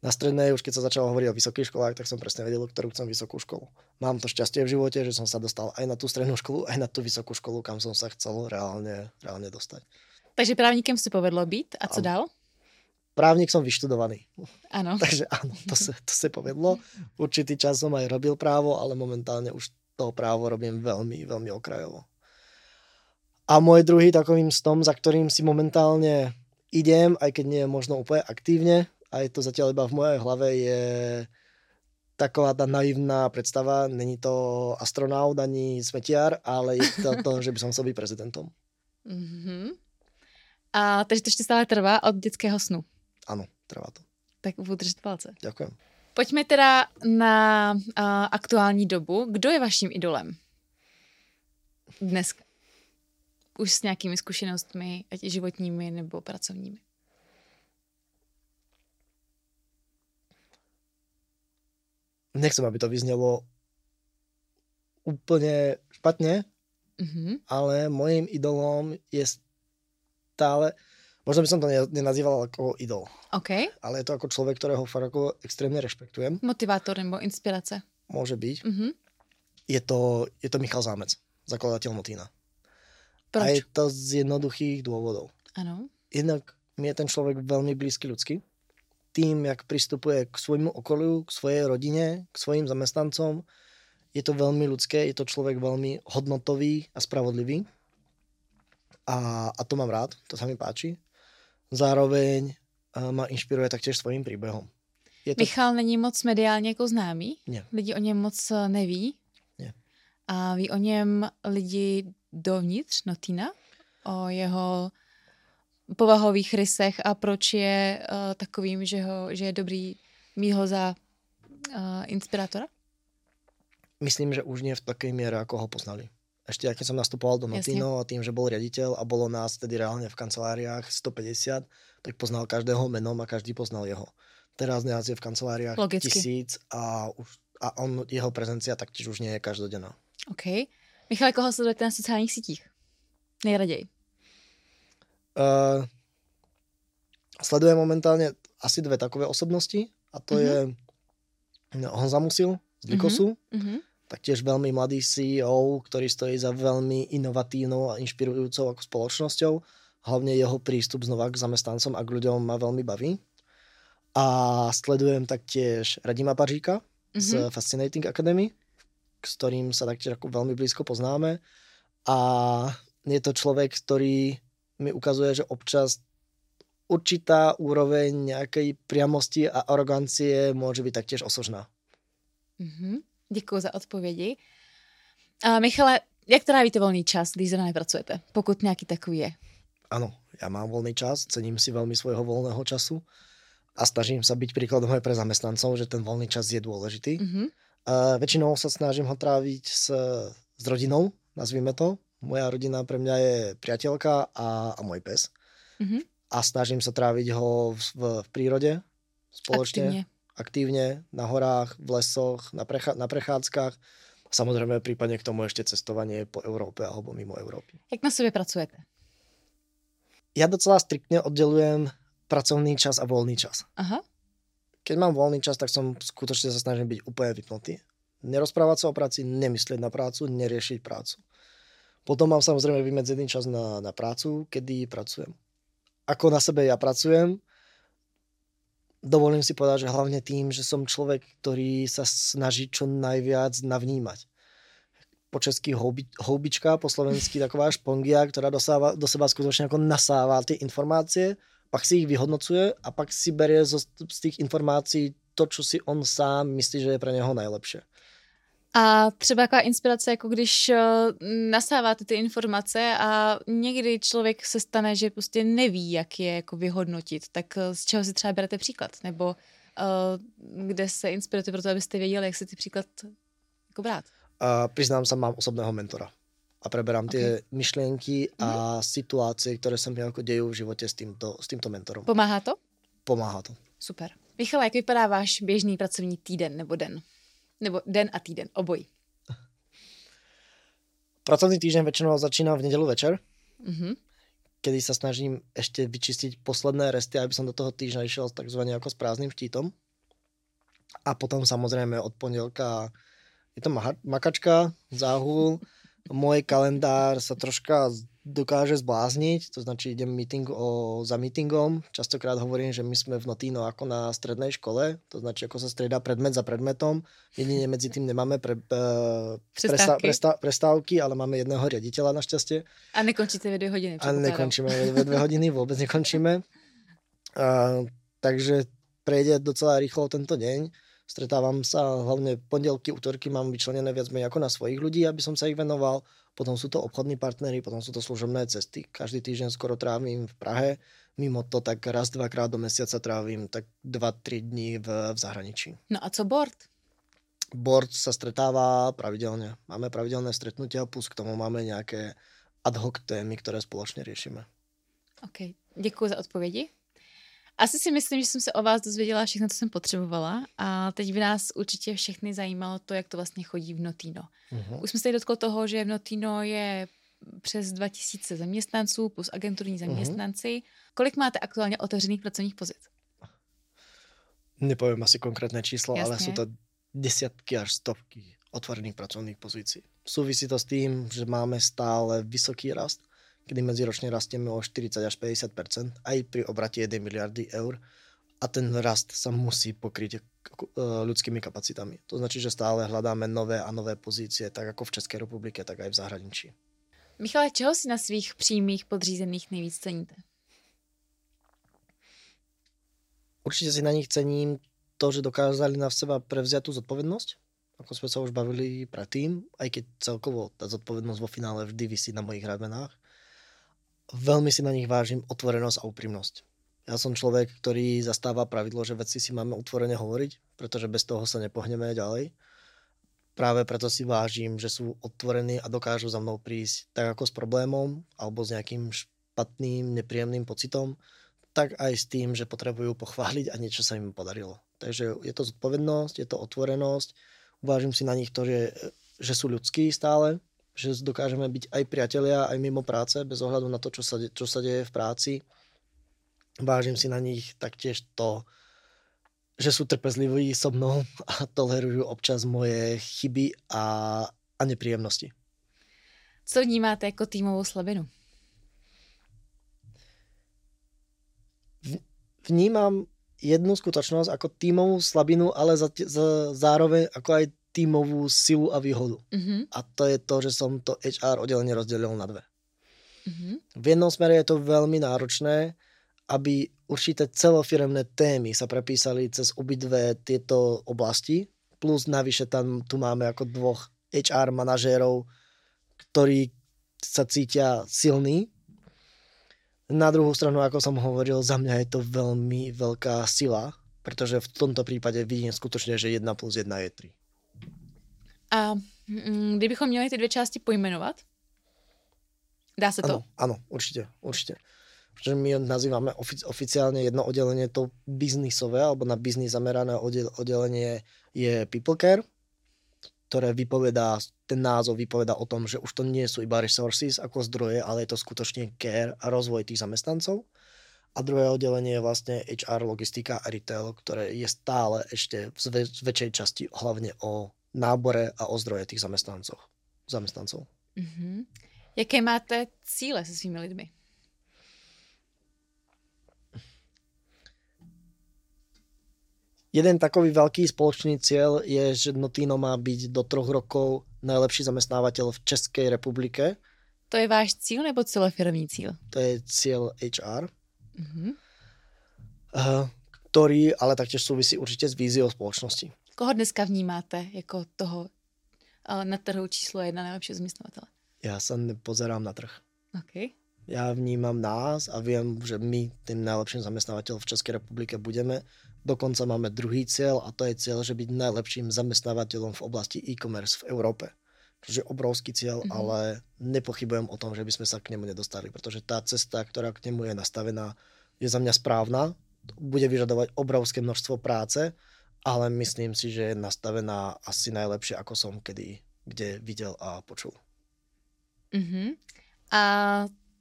S2: Na strednej, už keď sa začalo hovoriť o vysokých školách, tak som presne vedel, ktorú chcem vysokú školu. Mám to šťastie v živote, že som sa dostal aj na tú strednú školu, aj na tú vysokú školu, kam som sa chcel reálne, reálne dostať.
S1: Takže právnikem si povedlo byť. A co dál?
S2: Právnik som vyštudovaný.
S1: Áno. *laughs*
S2: Takže áno, to sa, to sa povedlo. Určitý čas som aj robil právo, ale momentálne už toho právo robím veľmi, veľmi okrajovo. A môj druhý takovým stom, za ktorým si momentálne idem, aj keď nie je možno úplne aktívne, a je to zatiaľ iba v mojej hlave, je taková tá naivná predstava. Není to astronaut ani smetiar, ale je to to, že by som chcel byť prezidentom.
S1: Mm-hmm. A takže to ešte stále trvá od detského snu.
S2: Áno, trvá to.
S1: Tak budu držet palce.
S2: Ďakujem.
S1: Pojďme teda na uh, aktuální dobu. Kdo je vaším idolem? Dneska už s nějakými zkušenostmi, ať i životními nebo pracovními.
S2: Nechcem, aby to vyznelo úplne špatne, mm-hmm. ale môjim idolom je stále, možno by som to nenazýval ako idol.
S1: Okay.
S2: Ale je to ako človek, ktorého fakt ako extrémne rešpektujem.
S1: Motivátor nebo inspirace.
S2: Môže byť. Mm-hmm. Je, to, je to Michal Zámec, zakladateľ Motína.
S1: Proč?
S2: A je to z jednoduchých dôvodov.
S1: Áno.
S2: Jednak mi je ten človek veľmi blízky ľudský. Tým, jak pristupuje k svojmu okoliu, k svojej rodine, k svojim zamestnancom, je to veľmi ľudské, je to človek veľmi hodnotový a spravodlivý. A, a to mám rád, to sa mi páči. Zároveň uh, ma inšpiruje taktiež svojím príbehom.
S1: Je to... Michal není moc mediálně jako známý?
S2: Nie.
S1: Lidi o něm moc eh, neví? A ví o něm lidi dovnitř Notina, o jeho povahových rysech a proč je uh, takovým, že, ho, že je dobrý mít ho za uh, inspirátora?
S2: Myslím, že už nie v takej miere, ako ho poznali. Ešte keď som nastupoval do Notino a tým, že bol riaditeľ a bolo nás tedy reálne v kanceláriách 150, tak poznal každého menom a každý poznal jeho. Teraz nás je v kanceláriách Logicky. tisíc a, už, a on, jeho prezencia taktiež už nie je každodenná.
S1: OK. Michale, koho sledujete na sociálních sítích? Nejraději.
S2: Uh, sledujem momentálne asi dve takové osobnosti a to mm-hmm. je no, Honza Musil z Likosu, mm-hmm. taktiež veľmi mladý CEO, ktorý stojí za veľmi inovatívnou a inšpirujúcou ako spoločnosťou. Hlavne jeho prístup znova k zamestnancom a k ľuďom ma veľmi baví. A sledujem taktiež Radima Paříka mm-hmm. z mhm. Fascinating Academy, s ktorým sa taktiež ako veľmi blízko poznáme. A je to človek, ktorý mi ukazuje, že občas určitá úroveň nejakej priamosti a arogancie môže byť taktiež osožná.
S1: Mm-hmm. Děkuji za odpovědi. A Michale, jak trávíte volný čas, když zrovna nepracujete, pokud nějaký takový je?
S2: Áno, ja mám voľný čas, cením si veľmi svojho voľného času a snažím sa byť príkladom aj pre zamestnancov, že ten voľný čas je dôležitý. Mm-hmm. A väčšinou sa snažím ho tráviť s, s rodinou, nazvime to. Moja rodina pre mňa je priateľka a, a môj pes. Mm-hmm a snažím sa tráviť ho v, v, v prírode spoločne. Aktívne. Aktívne, na horách, v lesoch, na, precha- na prechádzkach. Samozrejme prípadne k tomu ešte cestovanie po Európe alebo mimo Európy.
S1: Jak na sebe pracujete?
S2: Ja docela striktne oddelujem pracovný čas a voľný čas. Aha. Keď mám voľný čas, tak som skutočne sa snažím byť úplne vypnutý. Nerozprávať sa o práci, nemyslieť na prácu, neriešiť prácu. Potom mám samozrejme vymedzený čas na, na prácu, kedy pracujem ako na sebe ja pracujem. Dovolím si povedať, že hlavne tým, že som človek, ktorý sa snaží čo najviac navnímať. Po česky houbi, houbička, po slovensky taková špongia, ktorá dosáva, do seba skutočne ako nasáva tie informácie, pak si ich vyhodnocuje a pak si berie zo, z tých informácií to, čo si on sám myslí, že je pre neho najlepšie.
S1: A třeba taková inspirace, jako když uh, nasáváte ty informace a někdy člověk se stane, že prostě neví, jak je jako vyhodnotit, tak uh, z čeho si třeba berete příklad? Nebo uh, kde se inspirujete pro to, abyste věděli, jak si ty příklad jako brát?
S2: Uh, priznám sa, mám osobného mentora a preberám okay. tie myšlienky a mm-hmm. situácie, ktoré sa mi ako dejú v živote s týmto, s týmto mentorom.
S1: Pomáhá to?
S2: Pomáhá to.
S1: Super. Michal, jak vypadá váš běžný pracovní týden nebo den? Nebo den a týden, obojí.
S2: Pracovný týždeň väčšinou začína v nedelu večer, mm-hmm. kedy sa snažím ešte vyčistiť posledné resty, aby som do toho týždňa išiel takzvané ako s prázdnym štítom. A potom samozrejme od pondelka je to makačka, záhul, môj kalendár sa troška dokáže zblázniť, to značí idem meeting o, za meetingom. Častokrát hovorím, že my sme v Notino ako na strednej škole, to značí ako sa strieda predmet za predmetom. Jedine medzi tým nemáme pre, uh, prestávky. Prestá, prestávky, ale máme jedného riaditeľa našťastie.
S1: A nekončíte ve dve hodiny.
S2: A nekončíme ve dve hodiny, vôbec nekončíme. Uh, takže prejde docela rýchlo tento deň. Stretávam sa hlavne pondelky, útorky mám vyčlenené viac menej ako na svojich ľudí, aby som sa ich venoval potom sú to obchodní partnery, potom sú to služobné cesty. Každý týždeň skoro trávim v Prahe, mimo to tak raz, dvakrát do mesiaca trávim tak dva, tri dní v, v zahraničí.
S1: No a co board?
S2: Board sa stretáva pravidelne. Máme pravidelné stretnutia, plus k tomu máme nejaké ad hoc témy, ktoré spoločne riešime.
S1: OK, děkuji za odpovědi. Asi si myslím, že jsem se o vás dozvěděla všechno, co jsem potřebovala a teď by nás určitě všechny zajímalo to, jak to vlastně chodí v Notino. Uh-huh. Už jsme se dotkli toho, že v Notino je přes 2000 zaměstnanců plus agenturní mhm. zaměstnanci. Uh-huh. Kolik máte aktuálně otevřených pracovních pozic?
S2: Nepoviem asi konkrétne číslo, Jasne. ale sú to desiatky až stovky otvorených pracovných pozícií. Súvisí to s tým, že máme stále vysoký rast kedy medziročne rastieme o 40 až 50% aj pri obrate 1 miliardy eur a ten rast sa musí pokryť e, ľudskými kapacitami. To značí, že stále hľadáme nové a nové pozície, tak ako v Českej republike, tak aj v zahraničí.
S1: Michale, čeho si na svých přímých podřízených nejvíc ceníte?
S2: Určite si na nich cením to, že dokázali na seba prevziať tú zodpovednosť, ako sme sa už bavili predtým, aj keď celkovo tá zodpovednosť vo finále vždy vysí na mojich ramenách veľmi si na nich vážim otvorenosť a úprimnosť. Ja som človek, ktorý zastáva pravidlo, že veci si máme otvorene hovoriť, pretože bez toho sa nepohneme ďalej. Práve preto si vážim, že sú otvorení a dokážu za mnou prísť tak ako s problémom alebo s nejakým špatným, nepríjemným pocitom, tak aj s tým, že potrebujú pochváliť a niečo sa im podarilo. Takže je to zodpovednosť, je to otvorenosť, uvážim si na nich to, že, že sú ľudskí stále, že dokážeme byť aj priatelia, aj mimo práce, bez ohľadu na to, čo sa, čo sa deje v práci. Vážim si na nich taktiež to, že sú trpezliví so mnou a tolerujú občas moje chyby a, a nepříjemnosti.
S1: Co vnímáte jako týmovou slabinu?
S2: Vnímam jednu skutočnosť ako týmovú slabinu, ale za, za, zároveň ako aj týmovú silu a výhodu. Mm-hmm. A to je to, že som to HR oddelenie rozdelil na dve. Mm-hmm. V jednom smere je to veľmi náročné, aby určité celofiremné témy sa prepísali cez obidve tieto oblasti, plus navyše tam tu máme ako dvoch HR manažérov, ktorí sa cítia silní. Na druhú stranu, ako som hovoril, za mňa je to veľmi veľká sila, pretože v tomto prípade vidím skutočne, že 1 plus 1 je
S1: 3. A mm, kdybychom měli ty dvě části pojmenovat, dá se to?
S2: Ano, ano určite, určite že my nazývame ofici- oficiálne jedno oddelenie to biznisové, alebo na biznis zamerané oddelenie je People Care, ktoré vypovedá, ten názov vypovedá o tom, že už to nie sú iba resources ako zdroje, ale je to skutočne care a rozvoj tých zamestnancov. A druhé oddelenie je vlastne HR, logistika a retail, ktoré je stále ešte z väčšej časti hlavne o nábore a o zdroje tých zamestnancov. zamestnancov.
S1: Mm-hmm. Jaké máte cíle se svými lidmi?
S2: Jeden takový veľký spoločný cieľ je, že Notino má byť do troch rokov najlepší zamestnávateľ v Českej republike.
S1: To je váš cíl nebo celofirmní cíl?
S2: To je cieľ HR, mm-hmm. uh, ktorý ale taktiež súvisí určite s víziou spoločnosti.
S1: Koho dneska vnímáte jako toho uh, na trhu číslo jedna najlepšího zamestnávateľa?
S2: Ja sa nepozerám na trh.
S1: Okay.
S2: Ja vnímam nás a viem, že my tým najlepším zamestnávateľom v Českej republike budeme Dokonca máme druhý cieľ a to je cieľ, že byť najlepším zamestnávateľom v oblasti e-commerce v Európe. Čo je obrovský cieľ, mm-hmm. ale nepochybujem o tom, že by sme sa k nemu nedostali, pretože tá cesta, ktorá k nemu je nastavená, je za mňa správna, bude vyžadovať obrovské množstvo práce, ale myslím si, že je nastavená asi najlepšie, ako som kedy kde videl a počul.
S1: Mm-hmm. A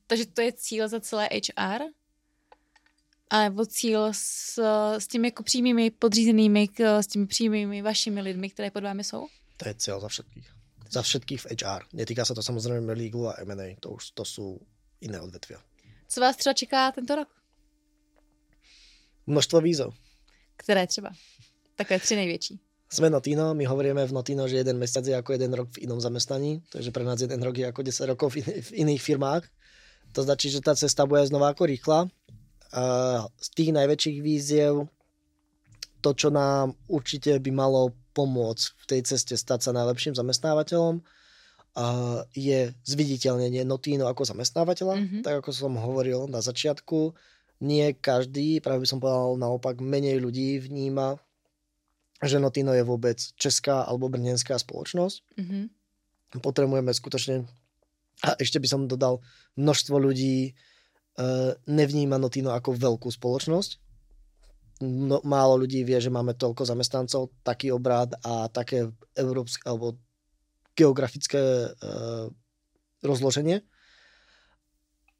S1: takže to je cíl za celé HR? nebo cíl s, s těmi jako přímými podřízenými, s těmi přímými vašimi lidmi, které pod vámi jsou?
S2: To je cíl za všetkých. Za všetkých v HR. Netýká se to samozřejmě legal a M&A, to už to jsou jiné odvetvia.
S1: Co vás třeba čeká tento rok?
S2: Množstvo výzov.
S1: Které třeba? Takové tři největší.
S2: Sme Notino, my hovoríme v Notino, že jeden mesiac je ako jeden rok v inom zamestnaní, takže pre nás jeden rok je ako 10 rokov v, in- v iných firmách. To značí, že tá cesta bude znova ako rýchla z tých najväčších víziev to, čo nám určite by malo pomôcť v tej ceste stať sa najlepším zamestnávateľom, je zviditeľnenie Notino ako zamestnávateľa. Mm-hmm. Tak ako som hovoril na začiatku, nie každý, práve by som povedal naopak, menej ľudí vníma, že Notino je vôbec česká alebo brnenská spoločnosť. Mm-hmm. Potrebujeme skutočne, a ešte by som dodal, množstvo ľudí, Eh, nevníma Notino ako veľkú spoločnosť. No, málo ľudí vie, že máme toľko zamestnancov, taký obrad a také európske alebo geografické uh, rozloženie.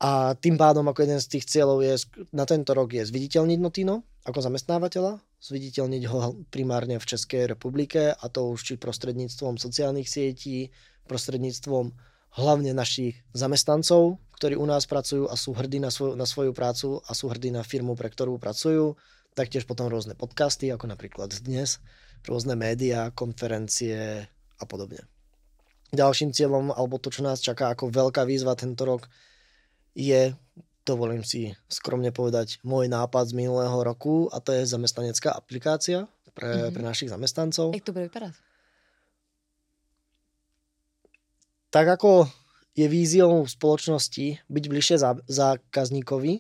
S2: A tým pádom ako jeden z tých cieľov je, na tento rok je zviditeľniť Notino ako zamestnávateľa, zviditeľniť ho primárne v Českej republike a to už či prostredníctvom sociálnych sietí, prostredníctvom hlavne našich zamestnancov, ktorí u nás pracujú a sú hrdí na svoju, na svoju prácu a sú hrdí na firmu, pre ktorú pracujú. Taktiež potom rôzne podcasty, ako napríklad dnes, rôzne médiá, konferencie a podobne. Ďalším cieľom, alebo to, čo nás čaká ako veľká výzva tento rok, je, dovolím si skromne povedať, môj nápad z minulého roku a to je zamestnanecká aplikácia pre, mm-hmm. pre našich zamestnancov.
S1: Jak to bude vypadať?
S2: tak ako je víziou spoločnosti byť bližšie zákazníkovi,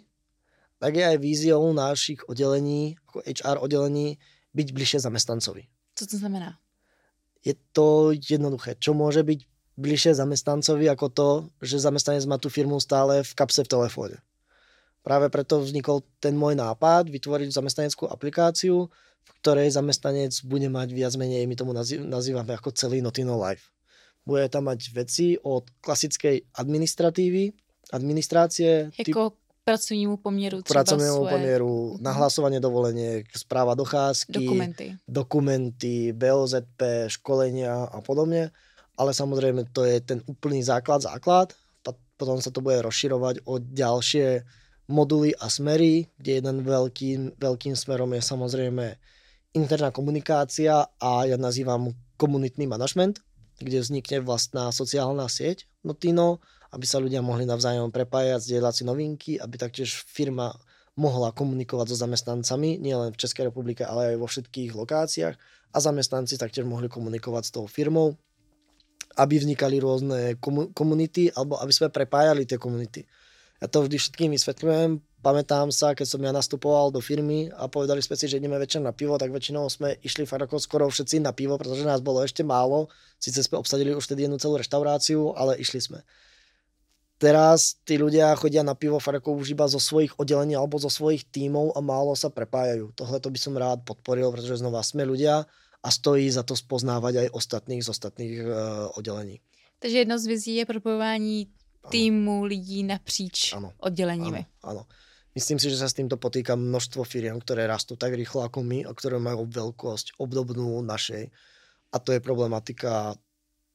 S2: tak je aj víziou našich oddelení, ako HR oddelení, byť bližšie zamestnancovi.
S1: Co to znamená?
S2: Je to jednoduché. Čo môže byť bližšie zamestnancovi ako to, že zamestnanec má tú firmu stále v kapse v telefóne. Práve preto vznikol ten môj nápad vytvoriť zamestnaneckú aplikáciu, v ktorej zamestnanec bude mať viac menej, my tomu nazývame ako celý Notino Life. Bude tam mať veci od klasickej administratívy, administrácie.
S1: Jako typ... pracovnímu poměru.
S2: K pracovnímu svoje... poměru, mhm. nahlasovanie dovoleniek, správa docházky,
S1: dokumenty.
S2: dokumenty, BOZP, školenia a podobne. Ale samozrejme to je ten úplný základ, základ. Potom sa to bude rozširovať o ďalšie moduly a smery, kde jeden veľkým, veľkým smerom je samozrejme interná komunikácia a ja nazývam komunitný manažment, kde vznikne vlastná sociálna sieť Notino, aby sa ľudia mohli navzájom prepájať, zdieľať si novinky, aby taktiež firma mohla komunikovať so zamestnancami, nielen v Českej republike, ale aj vo všetkých lokáciách a zamestnanci taktiež mohli komunikovať s tou firmou, aby vznikali rôzne komunity alebo aby sme prepájali tie komunity. Ja to vždy všetkým vysvetľujem. Pamätám sa, keď som ja nastupoval do firmy a povedali sme si, že ideme večer na pivo, tak väčšinou sme išli fakt ako skoro všetci na pivo, pretože nás bolo ešte málo. Sice sme obsadili už vtedy jednu celú reštauráciu, ale išli sme. Teraz tí ľudia chodia na pivo fakt ako už iba zo svojich oddelení alebo zo svojich tímov a málo sa prepájajú. Tohle to by som rád podporil, pretože znova sme ľudia a stojí za to spoznávať aj ostatných z ostatných uh, oddelení.
S1: Takže jedno z vizí je propojování týmu lidí napříč ano. oddeleniami.
S2: Áno, áno. Myslím si, že sa s týmto potýka množstvo firiem, ktoré rastú tak rýchlo ako my a ktoré majú veľkosť obdobnú našej. A to je problematika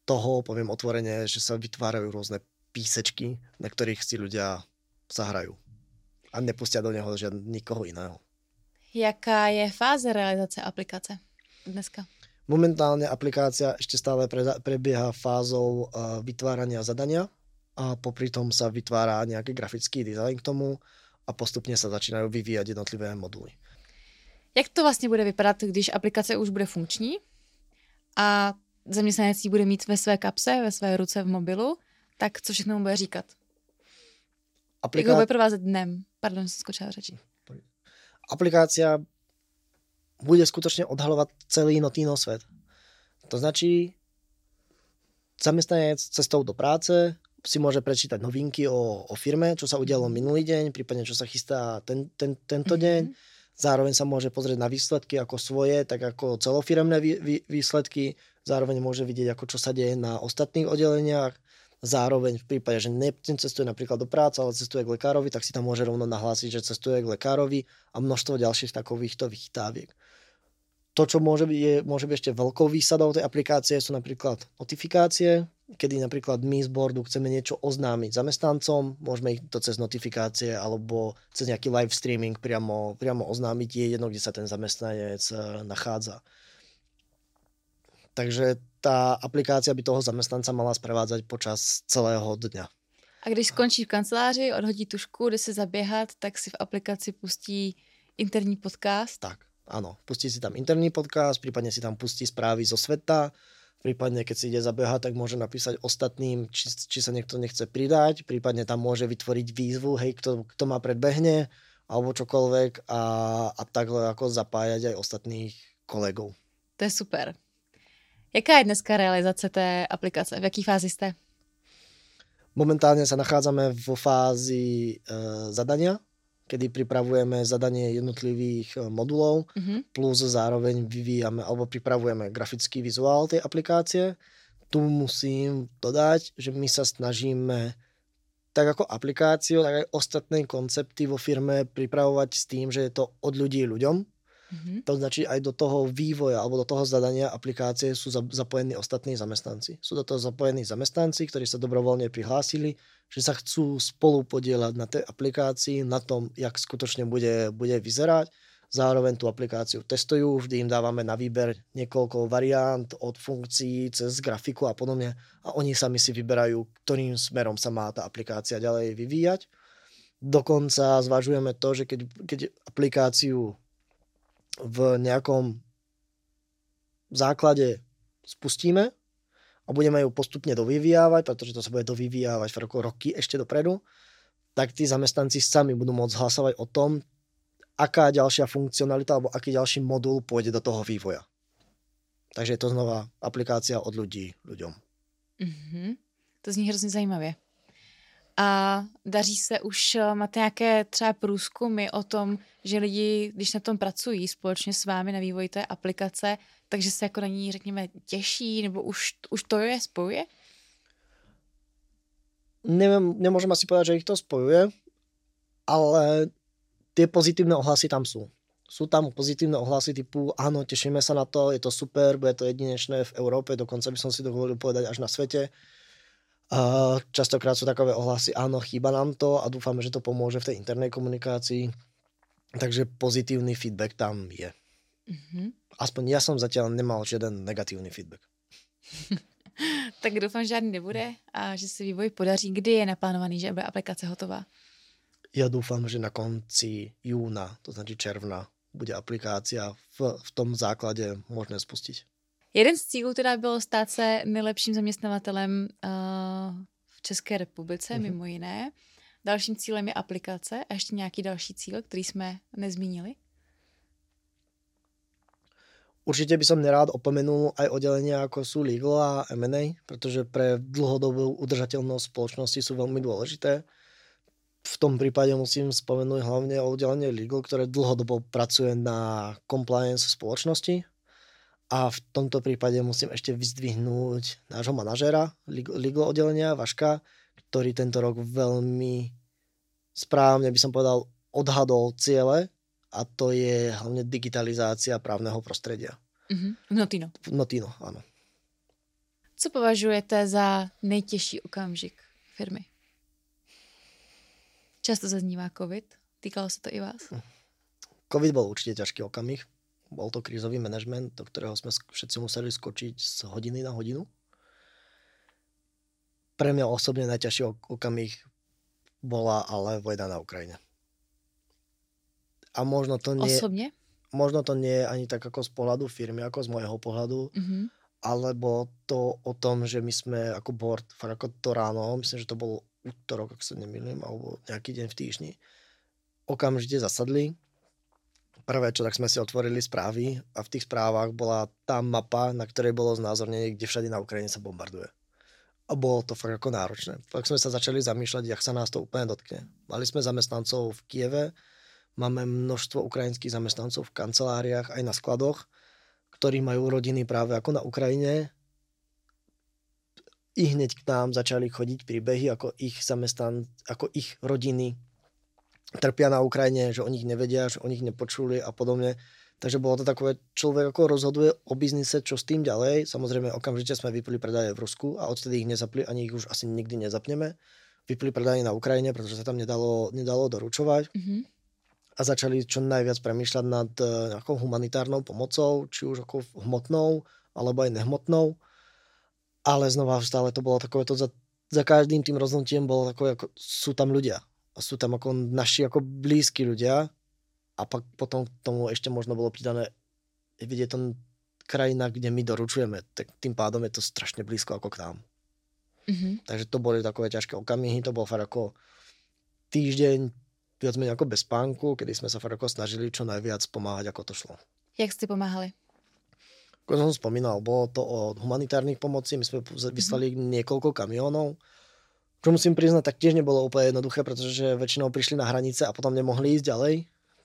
S2: toho, poviem otvorene, že sa vytvárajú rôzne písečky, na ktorých si ľudia zahrajú. A nepustia do neho žiadne nikoho iného.
S1: Jaká je fáze realizace aplikace dneska?
S2: Momentálne aplikácia ešte stále prebieha fázou uh, vytvárania zadania a popri tom sa vytvára nejaký grafický dizajn k tomu a postupne sa začínajú vyvíjať jednotlivé moduly.
S1: Jak to vlastně bude vypadat, když aplikace už bude funkční a zaměstnanec bude mít ve své kapse, ve své ruce v mobilu, tak co všechno mu bude říkat? Aplika... Jak ho bude provázet dnem? Pardon, jsem skočila řeči.
S2: Aplikácia bude skutočne odhalovať celý Notino svet. To značí, zamestnanec cestou do práce si môže prečítať novinky o, o firme, čo sa udialo minulý deň, prípadne čo sa chystá ten, ten, tento mm-hmm. deň. Zároveň sa môže pozrieť na výsledky ako svoje, tak ako celofiremné vý, vý, výsledky. Zároveň môže vidieť, ako čo sa deje na ostatných oddeleniach. Zároveň v prípade, že necestuje napríklad do práce, ale cestuje k lekárovi, tak si tam môže rovno nahlásiť, že cestuje k lekárovi a množstvo ďalších takovýchto vychytáviek. To, čo môže byť, je, môže byť ešte veľkou výsadou tej aplikácie, sú napríklad notifikácie, kedy napríklad my z boardu chceme niečo oznámiť zamestnancom, môžeme ich to cez notifikácie alebo cez nejaký live streaming priamo, priamo oznámiť, je jedno, kde sa ten zamestnanec e, nachádza. Takže tá aplikácia by toho zamestnanca mala sprevádzať počas celého dňa.
S1: A když skončí v kanceláři, odhodí tušku, jde se zaběhat, tak si v aplikaci pustí interní podcast.
S2: Tak, áno. Pustí si tam interný podcast, prípadne si tam pustí správy zo sveta, prípadne keď si ide zabehať, tak môže napísať ostatným, či, či sa niekto nechce pridať, prípadne tam môže vytvoriť výzvu, hej, kto, kto ma predbehne, alebo čokoľvek a, a takhle ako zapájať aj ostatných kolegov.
S1: To je super. Jaká je dneska realizace té aplikace? V jaký fázi jste?
S2: Momentálne sa nachádzame vo fázi e, zadania, kedy pripravujeme zadanie jednotlivých eh, modulov, mm-hmm. plus zároveň vyvíjame alebo pripravujeme grafický vizuál tej aplikácie. Tu musím dodať, že my sa snažíme tak ako aplikáciu, tak aj ostatné koncepty vo firme pripravovať s tým, že je to od ľudí ľuďom, Mm-hmm. To značí aj do toho vývoja alebo do toho zadania aplikácie sú zapojení ostatní zamestnanci. Sú do toho zapojení zamestnanci, ktorí sa dobrovoľne prihlásili, že sa chcú spolu podielať na tej aplikácii, na tom, jak skutočne bude, bude vyzerať. Zároveň tú aplikáciu testujú, vždy im dávame na výber niekoľko variant od funkcií cez grafiku a podobne a oni sami si vyberajú, ktorým smerom sa má tá aplikácia ďalej vyvíjať. Dokonca zvažujeme to, že keď, keď aplikáciu v nejakom základe spustíme a budeme ju postupne dovyvíjávať, pretože to sa bude dovyvíjávať v roku roky ešte dopredu, tak tí zamestnanci sami budú môcť hlasovať o tom, aká ďalšia funkcionalita alebo aký ďalší modul pôjde do toho vývoja. Takže je to znova aplikácia od ľudí ľuďom.
S1: Mm-hmm. To zní hrozně zajímavě. A daří se už, eh, máte nějaké třeba průzkumy o tom, že lidi, když na tom pracují společně s vámi na vývoji té aplikace, takže se jako na ní, řekněme, těší, nebo už, už to je spojuje?
S2: Neviem, nemôžem asi povedať, že ich to spojuje, ale tie pozitívne ohlasy tam sú. Sú tam pozitívne ohlasy typu, áno, tešíme sa na to, je to super, bude to jedinečné v Európe, dokonca by som si dovolil povedať až na svete. Uh, častokrát sú takové ohlasy, áno, chýba nám to a dúfame, že to pomôže v tej internej komunikácii. Takže pozitívny feedback tam je. Mm-hmm. Aspoň ja som zatiaľ nemal žiaden negatívny feedback. *laughs*
S1: tak doufám, že žádný nebude a že se vývoj podaří. Kdy je naplánovaný, že bude aplikace hotová?
S2: Ja dúfam, že na konci júna, to znači června, bude aplikácia v, v tom základe možné spustiť.
S1: Jeden z cílů teda bylo stát se nejlepším zaměstnavatelem uh, v České republice, mm-hmm. mimo jiné. Dalším cílem je aplikace a ještě nějaký další cíl, který jsme nezmínili?
S2: Určite by som nerád opomenul aj oddelenia ako sú legal a M&A, pretože pre dlhodobú udržateľnosť spoločnosti sú veľmi dôležité. V tom prípade musím spomenúť hlavne oddelenie legal, ktoré dlhodobo pracuje na compliance spoločnosti. A v tomto prípade musím ešte vyzdvihnúť nášho manažéra legal oddelenia, Vaška, ktorý tento rok veľmi správne, by som povedal, odhadol ciele a to je hlavne digitalizácia právneho prostredia.
S1: Mm-hmm. Notino.
S2: Notino, áno.
S1: Co považujete za nejtěžší okamžik firmy? Často zaznívá COVID. Týkalo sa to i vás? Hm.
S2: COVID bol určite ťažký okamih. Bol to krízový manažment, do ktorého sme všetci museli skočiť z hodiny na hodinu. Pre mňa osobne najťažší okamih bola ale vojna na Ukrajine. A možno to nie...
S1: Osobne?
S2: Možno to nie je ani tak ako z pohľadu firmy, ako z môjho pohľadu, mm-hmm. alebo to o tom, že my sme ako board, fakt ako to ráno, myslím, že to bol útorok, ak sa nemýlim, alebo nejaký deň v týždni, okamžite zasadli. Prvé, čo tak sme si otvorili správy a v tých správach bola tá mapa, na ktorej bolo znázornenie, kde všade na Ukrajine sa bombarduje. A bolo to fakt ako náročné. Tak sme sa začali zamýšľať, jak sa nás to úplne dotkne. Mali sme zamestnancov v Kieve, Máme množstvo ukrajinských zamestnancov v kanceláriách aj na skladoch, ktorí majú rodiny práve ako na Ukrajine. I hneď k nám začali chodiť príbehy, ako ich zamestnan, ako ich rodiny trpia na Ukrajine, že o nich nevedia, že o nich nepočuli a podobne. Takže bolo to takové, človek ako rozhoduje o biznise, čo s tým ďalej. Samozrejme, okamžite sme vypili predaje v Rusku a odtedy ich nezapli, ani ich už asi nikdy nezapneme. Vypli predaje na Ukrajine, pretože sa tam nedalo, nedalo doručovať. Mm-hmm a začali čo najviac premýšľať nad e, nejakou humanitárnou pomocou, či už ako hmotnou, alebo aj nehmotnou. Ale znova stále to bolo takové to za, za každým tým rozhodnutím bolo takové, ako sú tam ľudia. A sú tam ako naši ako blízki ľudia. A pak potom k tomu ešte možno bolo pridané, vidieť to krajina, kde my doručujeme, tak tým pádom je to strašne blízko ako k nám. Mm-hmm. Takže to boli takové ťažké okamihy, to bolo fakt ako týždeň, viac menej ako bez spánku, kedy sme sa fakt ako snažili čo najviac pomáhať, ako to šlo.
S1: Jak ste pomáhali?
S2: Ako som spomínal, bolo to o humanitárnych pomoci, my sme vyslali mm-hmm. niekoľko kamionov, čo musím priznať, tak tiež nebolo úplne jednoduché, pretože väčšinou prišli na hranice a potom nemohli ísť ďalej.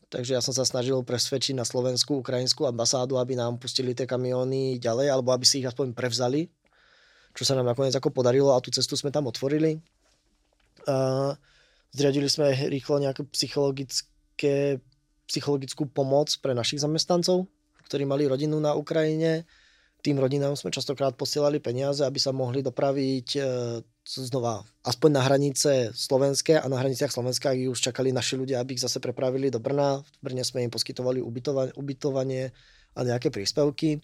S2: Takže ja som sa snažil presvedčiť na slovenskú, ukrajinskú ambasádu, aby nám pustili tie kamióny ďalej, alebo aby si ich aspoň prevzali, čo sa nám nakoniec ako podarilo a tú cestu sme tam otvorili. Uh, Zriadili sme rýchlo nejakú psychologické, psychologickú pomoc pre našich zamestnancov, ktorí mali rodinu na Ukrajine. Tým rodinám sme častokrát posielali peniaze, aby sa mohli dopraviť e, znova aspoň na hranice slovenské a na hraniciach Slovenska už čakali naši ľudia, aby ich zase prepravili do Brna. V Brne sme im poskytovali ubytovanie, ubytovanie a nejaké príspevky.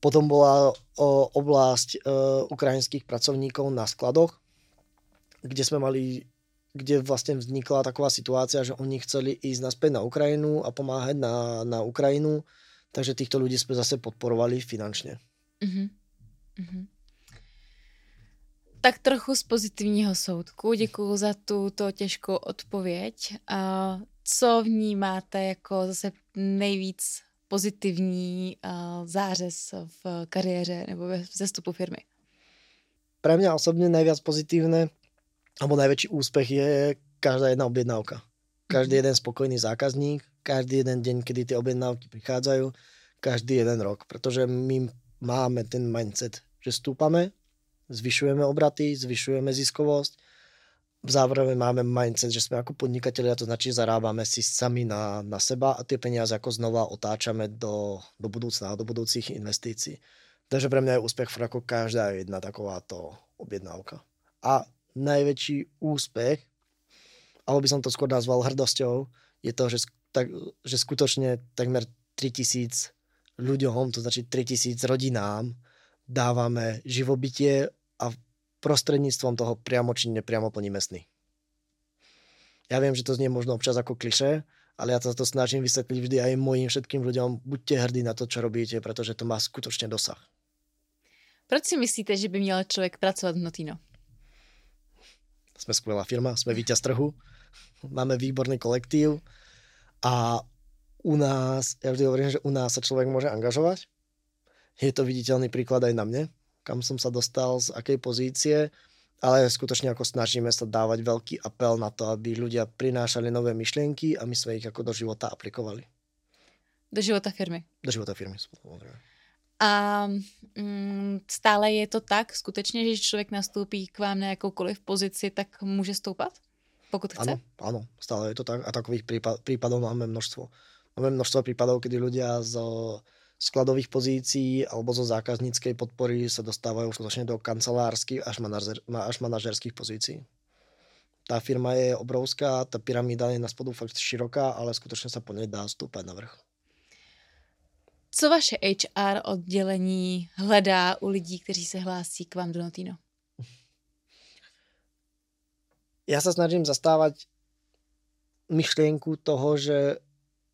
S2: Potom bola o, oblasť e, ukrajinských pracovníkov na skladoch, kde sme mali kde vlastne vznikla taková situácia, že oni chceli ísť naspäť na Ukrajinu a pomáhať na, na Ukrajinu, takže týchto ľudí sme zase podporovali finančne. Uh-huh. Uh-huh.
S1: Tak trochu z pozitivního soudku. Děkuji za tuto těžkou odpověď. A co vnímáte jako zase nejvíc pozitivní zářez v kariéře nebo ve vzestupu firmy?
S2: Pre mňa osobne najviac pozitívne alebo najväčší úspech je každá jedna objednávka. Každý mhm. jeden spokojný zákazník, každý jeden deň, kedy tie objednávky prichádzajú, každý jeden rok. Pretože my máme ten mindset, že stúpame, zvyšujeme obraty, zvyšujeme ziskovosť zároveň máme mindset, že sme ako podnikatelia, to značí zarábame si sami na, na seba a tie peniaze ako znova otáčame do, do budúcna, do budúcich investícií. Takže pre mňa je úspech ako každá jedna takováto objednávka. A najväčší úspech, alebo by som to skôr nazval hrdosťou, je to, že, tak, že skutočne takmer 3000 ľuďom, to znači 3000 rodinám, dávame živobytie a prostredníctvom toho priamo či nepriamo plníme sny. Ja viem, že to znie možno občas ako kliše, ale ja sa to snažím vysvetliť vždy aj mojim všetkým ľuďom. Buďte hrdí na to, čo robíte, pretože to má skutočne dosah.
S1: Proč si myslíte, že by měl člověk pracovat v Notino?
S2: Sme skvelá firma, sme víťaz trhu, máme výborný kolektív a u nás, ja vždy hovorím, že u nás sa človek môže angažovať. Je to viditeľný príklad aj na mne, kam som sa dostal, z akej pozície, ale skutočne ako snažíme sa dávať veľký apel na to, aby ľudia prinášali nové myšlienky a my sme ich ako do života aplikovali.
S1: Do života firmy.
S2: Do života firmy,
S1: A mm, stále je to tak skutečně, že člověk nastoupí k vám na jakoukoliv pozici, tak může stoupat, pokud chce?
S2: Áno, áno, stále je to tak a takových prípad, prípadov máme množstvo. Máme množstvo prípadov, kedy ľudia zo skladových pozícií alebo zo zákazníckej podpory sa dostávajú skutočne do kancelárskych až, manažer, až manažerských pozícií. Tá firma je obrovská, tá pyramída je na spodu fakt široká, ale skutočne sa po nej dá stúpať na vrch.
S1: Co vaše HR oddělení hledá u lidí, kteří se hlásí k vám do Notino?
S2: Ja sa snažím zastávať myšlienku toho, že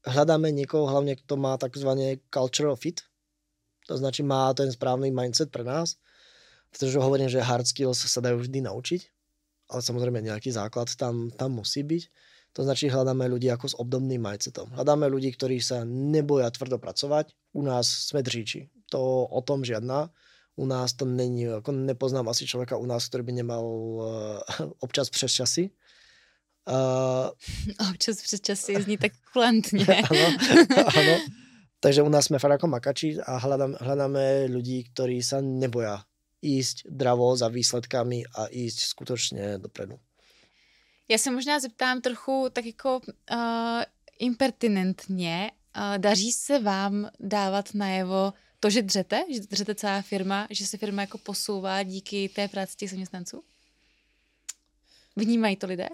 S2: hľadáme niekoho, hlavne kto má takzvané cultural fit, to znači má ten správny mindset pre nás, pretože hovorím, že hard skills sa dajú vždy naučiť, ale samozrejme nejaký základ tam, tam musí byť. To znači hľadáme ľudí ako s obdobným mindsetom. Hľadáme ľudí, ktorí sa neboja tvrdo pracovať. U nás sme držíči. To o tom žiadna. U nás to není, ako nepoznám asi človeka u nás, ktorý by nemal uh, *laughs* občas přes časy.
S1: Uh, *laughs* Občas přes časy zní tak kulantně. *laughs*
S2: ano, ano. Takže u nás jsme fakt jako makači a hľadám, hľadáme ľudí, ktorí sa neboja ísť dravo za výsledkami a ísť skutočne dopredu.
S1: Já se možná zeptám trochu tak jako uh, impertinentně. Uh, daří se vám dávat najevo to, že dřete, že dřete celá firma, že se firma jako posouvá díky té práci těch zaměstnanců? Vnímají to lidé?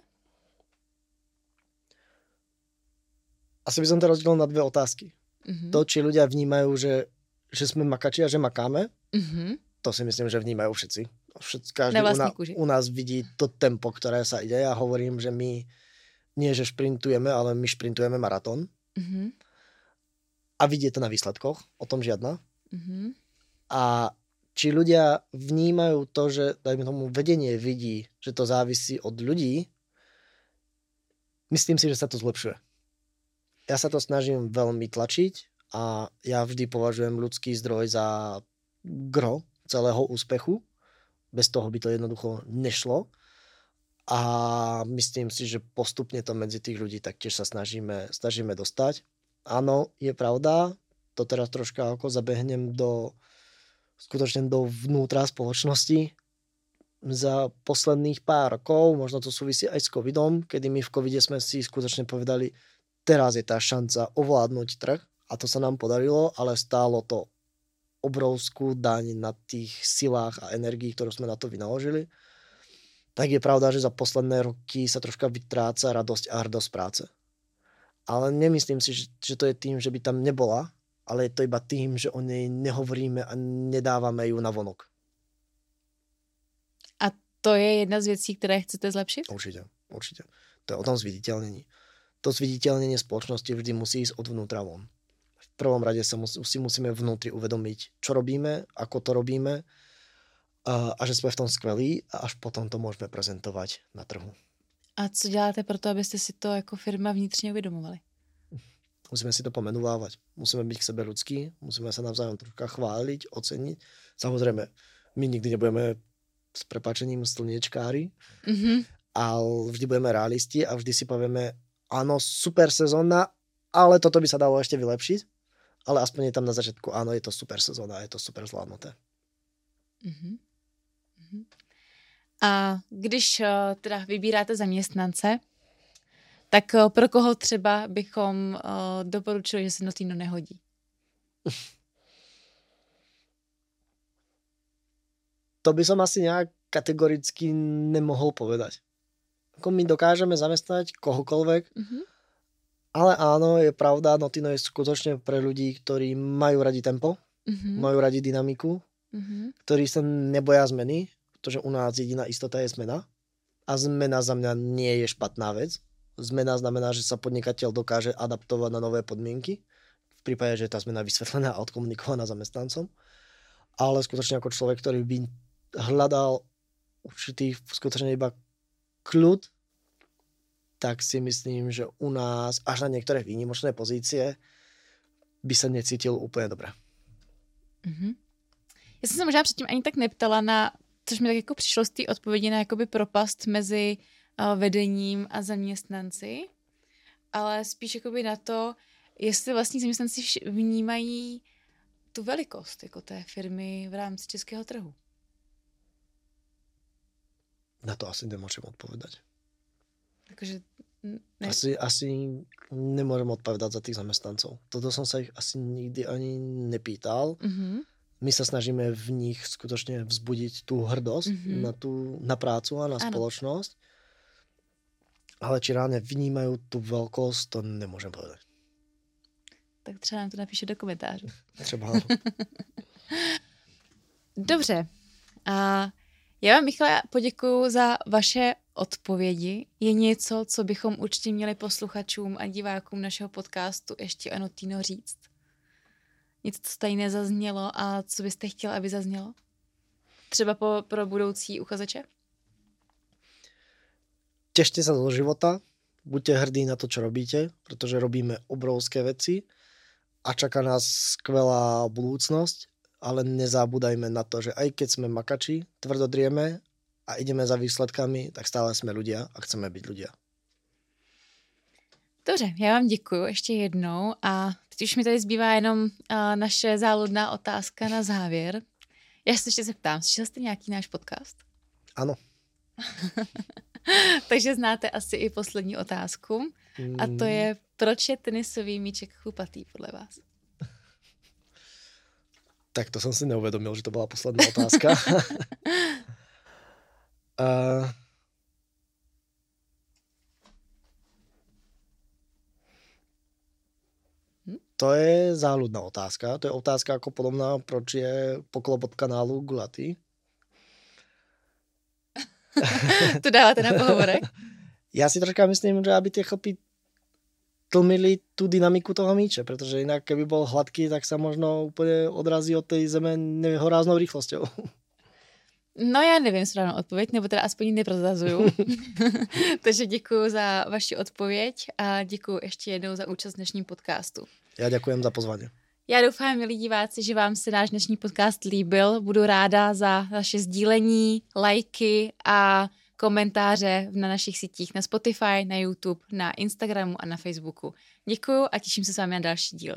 S2: asi by som to rozdelil na dve otázky. Mm-hmm. To, či ľudia vnímajú, že, že sme makači a že makáme, mm-hmm. to si myslím, že vnímajú všetci. Všetci každý u, na, u nás vidí to tempo, ktoré sa ide. Ja hovorím, že my nie, že šprintujeme, ale my šprintujeme maratón. Mm-hmm. A vidie to na výsledkoch, o tom žiadna. Mm-hmm. A či ľudia vnímajú to, že dajme tomu vedenie vidí, že to závisí od ľudí, myslím si, že sa to zlepšuje ja sa to snažím veľmi tlačiť a ja vždy považujem ľudský zdroj za gro celého úspechu. Bez toho by to jednoducho nešlo. A myslím si, že postupne to medzi tých ľudí taktiež sa snažíme, snažíme dostať. Áno, je pravda, to teraz troška ako zabehnem do skutočne do vnútra spoločnosti. Za posledných pár rokov, možno to súvisí aj s covidom, kedy my v covide sme si skutočne povedali, teraz je tá šanca ovládnuť trh a to sa nám podarilo, ale stálo to obrovskú daň na tých silách a energii, ktorú sme na to vynaložili. Tak je pravda, že za posledné roky sa troška vytráca radosť a hrdosť práce. Ale nemyslím si, že to je tým, že by tam nebola, ale je to iba tým, že o nej nehovoríme a nedávame ju na vonok.
S1: A to je jedna z věcí, které chcete zlepšit?
S2: Určite, určite. To je o tom zviditeľnení to zviditeľnenie spoločnosti vždy musí ísť od vnútra von. V prvom rade sa mus, si musíme vnútri uvedomiť, čo robíme, ako to robíme a, a že sme v tom skvelí a až potom to môžeme prezentovať na trhu.
S1: A co děláte pro to, abyste si to jako firma vnitřně uvědomovali?
S2: Musíme si to pomenúvať. Musíme byť k sebe ľudskí, musíme sa navzájom troška chváliť, oceniť. Samozrejme, my nikdy nebudeme s prepačením slniečkári, mm-hmm. ale vždy budeme realisti a vždy si povieme, áno, super sezóna, ale toto by sa dalo ešte vylepšiť. Ale aspoň je tam na začiatku, áno, je to super sezóna, je to super zvládnuté. Uh-huh.
S1: A když uh, teda vybíráte zaměstnance, tak uh, pro koho třeba bychom uh, doporučili, že se Notino nehodí?
S2: To by som asi nejak kategoricky nemohol povedať. Ako my dokážeme zamestnať kohokoľvek, mm-hmm. ale áno, je pravda, Notino je skutočne pre ľudí, ktorí majú radi tempo, mm-hmm. majú radi dynamiku, mm-hmm. ktorí sa neboja zmeny, pretože u nás jediná istota je zmena a zmena za mňa nie je špatná vec. Zmena znamená, že sa podnikateľ dokáže adaptovať na nové podmienky, v prípade, že je tá zmena vysvetlená a odkomunikovaná zamestnancom. Ale skutočne ako človek, ktorý by hľadal určitý skutočne iba kľud, tak si myslím, že u nás až na niektoré výnimočné pozície by sa necítil úplně dobře.
S1: Mm-hmm. Já jsem se možná předtím ani tak neptala na, což mi tak jako přišlo z té odpovědi na jakoby propast mezi vedením a zaměstnanci, ale spíš jakoby na to, jestli vlastní zaměstnanci vnímají tu velikost jako té firmy v rámci českého trhu.
S2: Na to asi nemôžem odpovedať.
S1: Takže
S2: ne... asi, asi nemôžem odpovedať za tých zamestnancov. Toto som sa ich asi nikdy ani nepýtal. Mm-hmm. My sa snažíme v nich skutočne vzbudiť tú hrdosť mm-hmm. na, tú, na prácu a na ano. spoločnosť. Ale či reálne vnímajú tú veľkosť, to nemôžem povedať.
S1: Tak třeba nám to napíše do komentářů.
S2: Třeba. *laughs*
S1: Dobře. A já vám, Michale, poděkuji za vaše odpovědi. Je něco, co bychom určitě měli posluchačům a divákům našeho podcastu ještě o Notino říct? Něco, co tady nezaznělo a co byste chtěl, aby zaznělo? Třeba po, pro budoucí uchazeče?
S2: Tešte sa do života, buďte hrdí na to, čo robíte, pretože robíme obrovské veci a čaká nás skvelá budúcnosť ale nezabúdajme na to, že aj keď sme makači, tvrdo drieme a ideme za výsledkami, tak stále jsme ľudia a chceme být ľudia.
S1: Dobře, já vám děkuji ještě jednou a teď už mi tady zbývá jenom uh, naše záludná otázka na závěr. Já se ještě zeptám, slyšel jste nějaký náš podcast?
S2: Ano. *laughs* *laughs*
S1: Takže znáte asi i poslední otázku. A to mm. je, proč je tenisový míček chlupatý podle vás?
S2: Tak to som si neuvedomil, že to bola posledná otázka. *laughs* uh, to je záľudná otázka. To je otázka ako podobná, proč je poklop od kanálu gulatý.
S1: To dáváte na pohovorek?
S2: Já si troška myslím, že aby tie chlpy tlmili tú dynamiku toho míče, pretože inak keby bol hladký, tak sa možno úplne odrazí od tej zeme nehoráznou rýchlosťou.
S1: No já nevím správnou odpověď, nebo teda aspoň ji neprozrazuju. *laughs* Takže děkuji za vaši odpověď a děkuji ještě jednou za účast v dnešním podcastu.
S2: Já děkuji za pozvání.
S1: Já doufám, milí diváci, že vám se náš dnešní podcast líbil. Budu ráda za vaše sdílení, lajky a komentáře na našich sítích na Spotify, na YouTube, na Instagramu a na Facebooku. Děkuju a těším se s vámi na další díl.